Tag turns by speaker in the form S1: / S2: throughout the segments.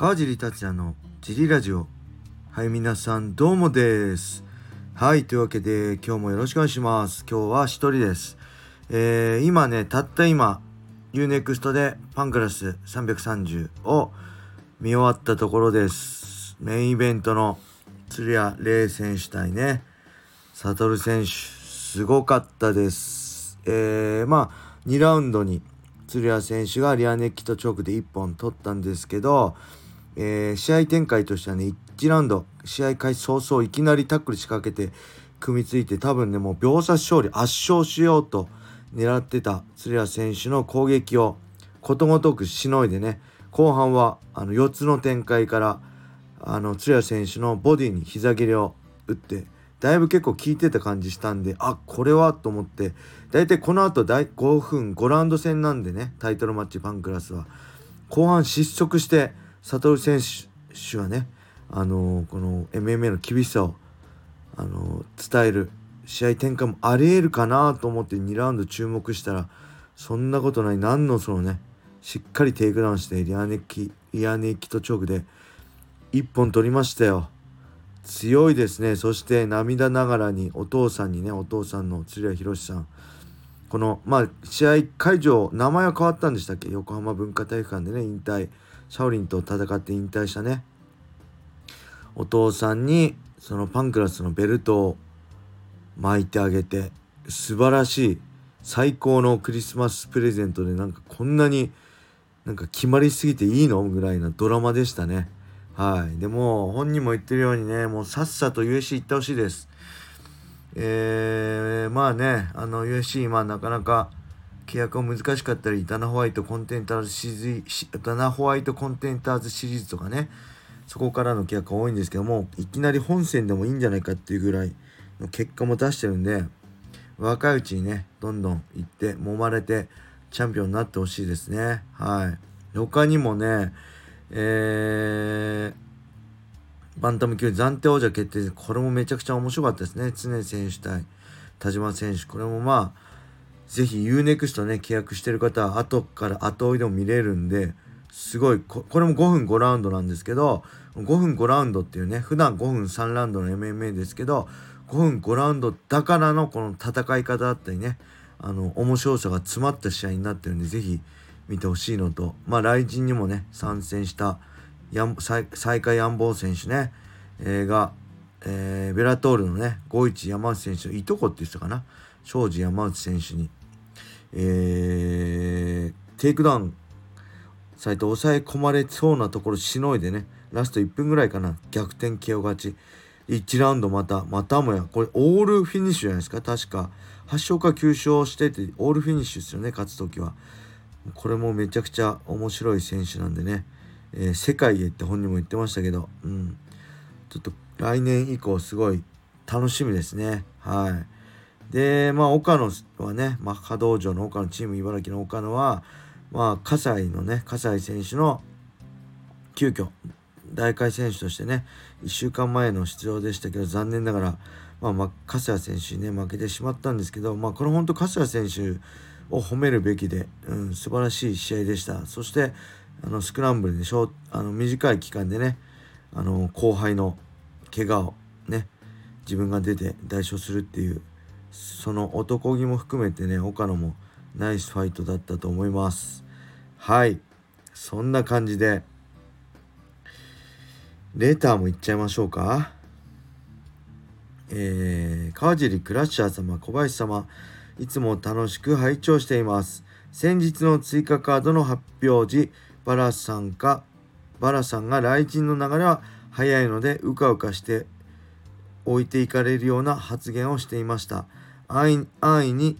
S1: 川尻達也のジリラジオ。はい皆さんどうもです。はいというわけで今日もよろしくお願いします。今日は一人です。えー、今ねたった今 UNEXT でパンクラス330を見終わったところです。メインイベントの鶴谷玲選手対ね悟選手。すごかったです。えー、まあ2ラウンドに鶴谷選手がリアネッキとチョークで1本取ったんですけど、えー、試合展開としてはね1ラウンド試合開始早々いきなりタックル仕掛けて組みついて多分ねもう秒差勝利圧勝しようと狙ってた鶴谷選手の攻撃をことごとくしのいでね後半はあの4つの展開からあの鶴谷選手のボディに膝切れを打ってだいぶ結構効いてた感じしたんであこれはと思って大体この後5分5ラウンド戦なんでねタイトルマッチパンクラスは後半失速して悟選手はねあの、この MMA の厳しさを、あの、伝える試合展開もありえるかなと思って2ラウンド注目したらそんなことない。何のそのねしっかりテイクダウンしてリアネイキッリアネイキッドチョークで1本取りましたよ。強いですね。そして涙ながらにお父さんにねお父さんの鶴谷宏さん。このまあ試合会場名前は変わったんでしたっけ？横浜文化体育館でね引退。シャオリンと戦って引退したねお父さんにそのパンクラスのベルトを巻いてあげて素晴らしい最高のクリスマスプレゼントでなんかこんなになんか決まりすぎていいの？ぐらいなドラマでしたね。はい。でも、本人も言ってるようにね、もうさっさと USC 行ってほしいです。えー、まあね、あの USC、まあなかなか契約が難しかったり、ダナホワイトコンテンターズシリーズ、ダナホワイトコンテンターズシリーズとかね、そこからの契約が多いんですけども、いきなり本戦でもいいんじゃないかっていうぐらいの結果も出してるんで、若いうちにね、どんどん行って、揉まれて、チャンピオンになってほしいですね。はい。他にもね、えー、バンタム級暫定王者決定戦これもめちゃくちゃ面白かったですね。常選手対田島選手。これもまあ、ぜひ UNEXT ね、契約してる方は後から後追いでも見れるんで、すごいこ、これも5分5ラウンドなんですけど、5分5ラウンドっていうね、普段5分3ラウンドの MMA ですけど、5分5ラウンドだからのこの戦い方だったりね、あの、面白さが詰まった試合になってるんで、ぜひ見てほしいのと、まあ、来人にもね、参戦したやん最下位安保選手ね、えー、が、えー、ベラトールのね、51山内選手の、いとこって言ってたかな、庄司山内選手に、えー、テイクダウンされて抑え込まれそうなところしのいでね、ラスト1分ぐらいかな、逆転 KO 勝ち。1ラウンドまた、またもや、これオールフィニッシュじゃないですか、確か。8勝か9勝してて、オールフィニッシュですよね、勝つ時は。これもめちゃくちゃ面白い選手なんでね、えー、世界へって本人も言ってましたけど、うん、ちょっと来年以降すごい楽しみですね。はい。で、まあ、岡野はね、マッハ道場の岡野、チーム茨城の岡野は、まあ、葛西のね、葛西選手の急遽、大会選手としてね、1週間前の出場でしたけど、残念ながら、まあ、まあ、葛西選手にね、負けてしまったんですけど、まあ、これ本当、葛西選手、を褒めるべきで、うん、素晴らしい試合でした。そしてあのスクランブルでしょあの短い期間でねあの後輩の怪我をね自分が出て代償するっていうその男気も含めてね岡野もナイスファイトだったと思いますはいそんな感じでレーターもいっちゃいましょうかえー、川尻クラッシャー様小林様いつも楽しく拝聴しています。先日の追加カードの発表時、バラさんか、バラさんが来人の流れは早いので、うかうかして置いていかれるような発言をしていました。安易に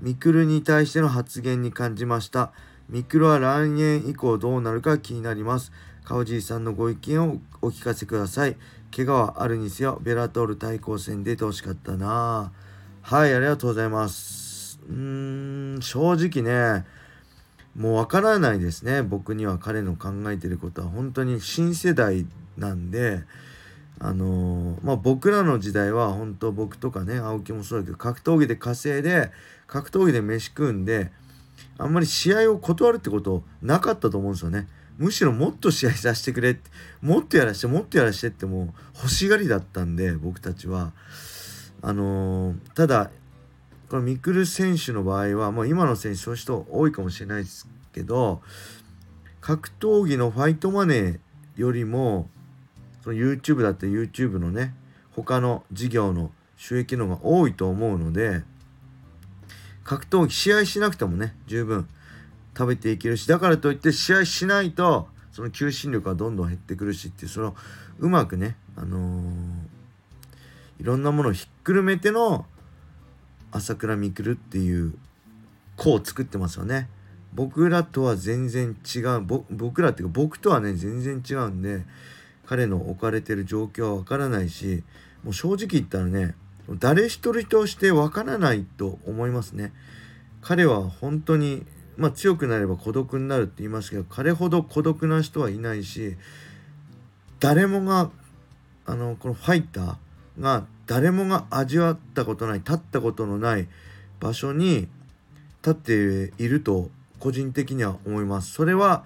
S1: ミクルに対しての発言に感じました。ミクルは来年以降どうなるか気になります。川尻さんのご意見をお聞かせください。怪我はあるにせよ、ベラトール対抗戦出てほしかったな。はい、ありがとうございます。うーん、正直ね、もうわからないですね。僕には彼の考えてることは本当に新世代なんで、あのー、まあ、僕らの時代は本当僕とかね、青木もそうだけど、格闘技で稼いで、格闘技で飯食うんで、あんまり試合を断るってことなかったと思うんですよね。むしろもっと試合させてくれってもっとやらしてもっとやらしてってもう欲しがりだったんで僕たちはあのー、ただこのミクル選手の場合はもう今の選手そういう人多いかもしれないですけど格闘技のファイトマネーよりもその YouTube だって YouTube のね他の事業の収益の方が多いと思うので格闘技試合しなくてもね十分食べていけるしだからといって試合しないとその求心力がどんどん減ってくるしっていうそのうまくねあのー、いろんなものをひっくるめての朝倉未来っていう子を作ってますよね。僕らとは全然違う僕らっていうか僕とはね全然違うんで彼の置かれてる状況はわからないしもう正直言ったらね誰一人としてわからないと思いますね。彼は本当にまあ、強くなれば孤独になるって言いますけど彼ほど孤独な人はいないし誰もがあのこのファイターが誰もが味わったことない立ったことのない場所に立っていると個人的には思います。それは、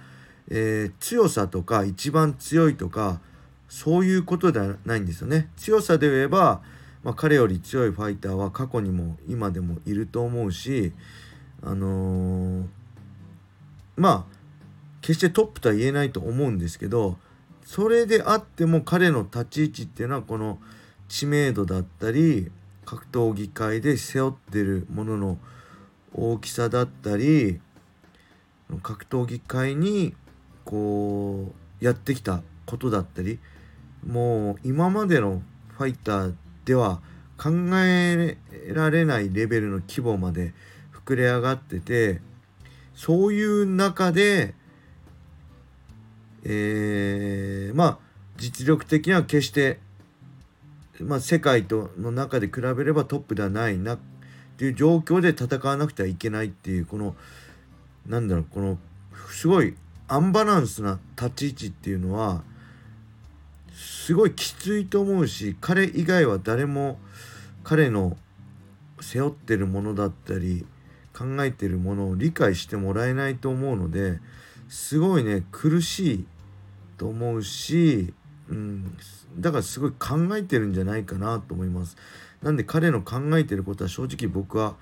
S1: えー、強さとか一番強いとかそういうことではないんですよね。強さで言えば、まあ、彼より強いファイターは過去にも今でもいると思うしあのー、まあ決してトップとは言えないと思うんですけどそれであっても彼の立ち位置っていうのはこの知名度だったり格闘技界で背負ってるものの大きさだったり格闘技界にこうやってきたことだったりもう今までのファイターでは考えられないレベルの規模まで膨れ上がっててそういう中で、えー、まあ実力的には決して、まあ、世界との中で比べればトップではないなっていう状況で戦わなくてはいけないっていうこのなんだろうこのすごいアンバランスな立ち位置っていうのはすごいきついと思うし彼以外は誰も彼の背負ってるものだったり考えてるものを理解してもらえないと思うのですごいね苦しいと思うし、うん、だからすごい考えてるんじゃないかなと思います。なんで彼の考えてることは正直僕は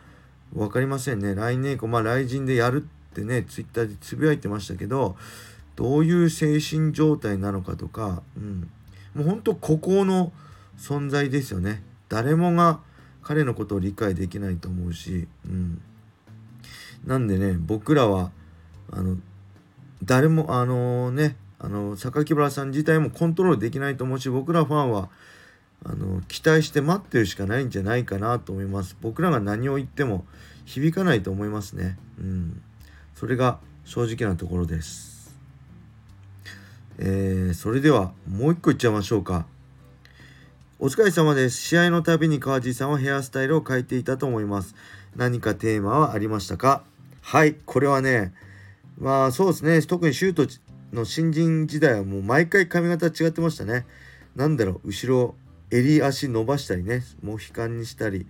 S1: 分かりませんね。来年以降、まあ来人でやるってね、ツイッターでつぶやいてましたけど、どういう精神状態なのかとか、うん、もうほんと孤高の存在ですよね。誰もが彼のことを理解できないと思うし、うん。なんでね僕らはあの誰もあのねあの榊原さん自体もコントロールできないと思うし僕らファンはあの期待して待ってるしかないんじゃないかなと思います僕らが何を言っても響かないと思いますねうんそれが正直なところですえー、それではもう一個いっちゃいましょうかお疲れ様です。試合のたびに川地さんはヘアスタイルを変えていたと思います。何かテーマはありましたか？はい、これはね、まあそうですね、特にシュートの新人時代はもう毎回髪型違ってましたね。なんだろう、後ろ、襟足伸ばしたりね、モヒカンにしたり、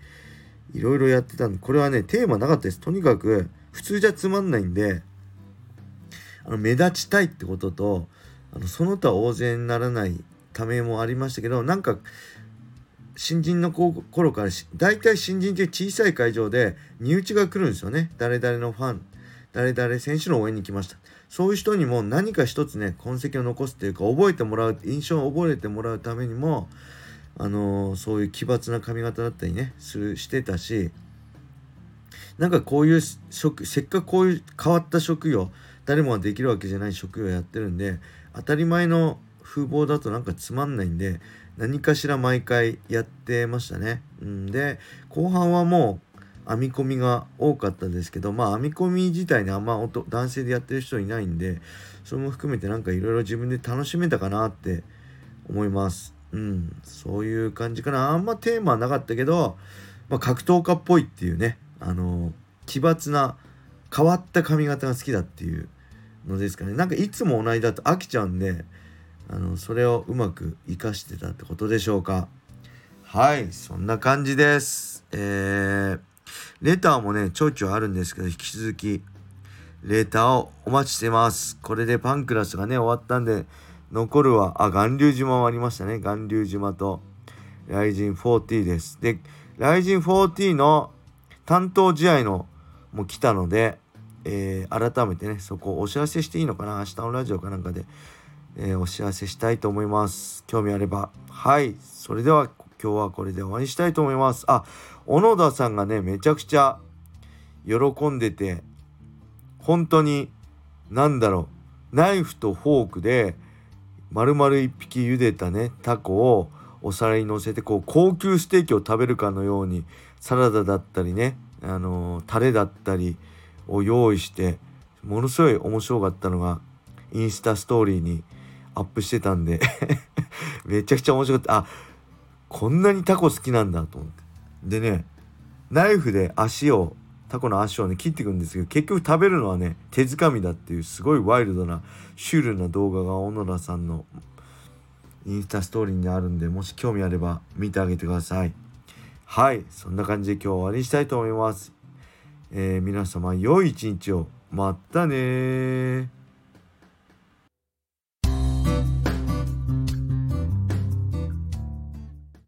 S1: いろいろやってたんで、これはね、テーマなかったです。とにかく、普通じゃつまんないんで、あの目立ちたいってことと、あのその他大勢にならないためもありましたけど、なんか、新人の頃から大体新人って小さい会場で身内が来るんですよね。誰々のファン誰々選手の応援に来ました。そういう人にも何か一つね痕跡を残すっていうか覚えてもらう印象を覚えてもらうためにもあのー、そういう奇抜な髪型だったりねするしてたしなんかこういう職せっかくこういう変わった職業誰もができるわけじゃない職業やってるんで当たり前の風貌だとなんかつまんないんで何かしら毎回やってましたね。うん、で後半はもう編み込みが多かったですけどまあ編み込み自体にあんま男性でやってる人いないんでそれも含めてなんかいろいろ自分で楽しめたかなって思います。うん、そういう感じかな。あんまテーマはなかったけど、まあ、格闘家っぽいっていうね、あの奇抜な変わった髪型が好きだっていうのですかね。なんかいつも同じだと飽きちゃうんで、あのそれをうまく活かしてたってことでしょうかはいそんな感じですえー、レターもねちょいちょいあるんですけど引き続きレターをお待ちしてます。これでパンクラスがね、終わったんで、残るは、あ、巌流島もありましたね。巌流島と、ライジン40です。で、ライジン40の担当試合のも来たので、えー、改めてね、そこをお知らせしていいのかな？明日のラジオかなんかで、えー、お知らせしたいと思います。興味あれば。はい。それでは今日はこれで終わりにしたいと思います。あ、小野田さんがね、めちゃくちゃ喜んでて、本当に、なんだろう、ナイフとフォークで、丸々一匹茹でたね、タコをお皿に乗せて、こう、高級ステーキを食べるかのように、サラダだったりね、あのー、タレだったりを用意して、ものすごい面白かったのが、インスタストーリーにアップしてたんで めちゃくちゃ面白かった。あ、こんなにタコ好きなんだと思って。でね、ナイフで足を、タコの足をね、切っていくんですけど、結局食べるのはね、手づかみだっていうすごいワイルドな、シュールな動画が小野田さんのインスタストーリーにあるんで、もし興味あれば見てあげてください。はい、そんな感じで今日は終わりにしたいと思います。えー、皆様良い一日を。またね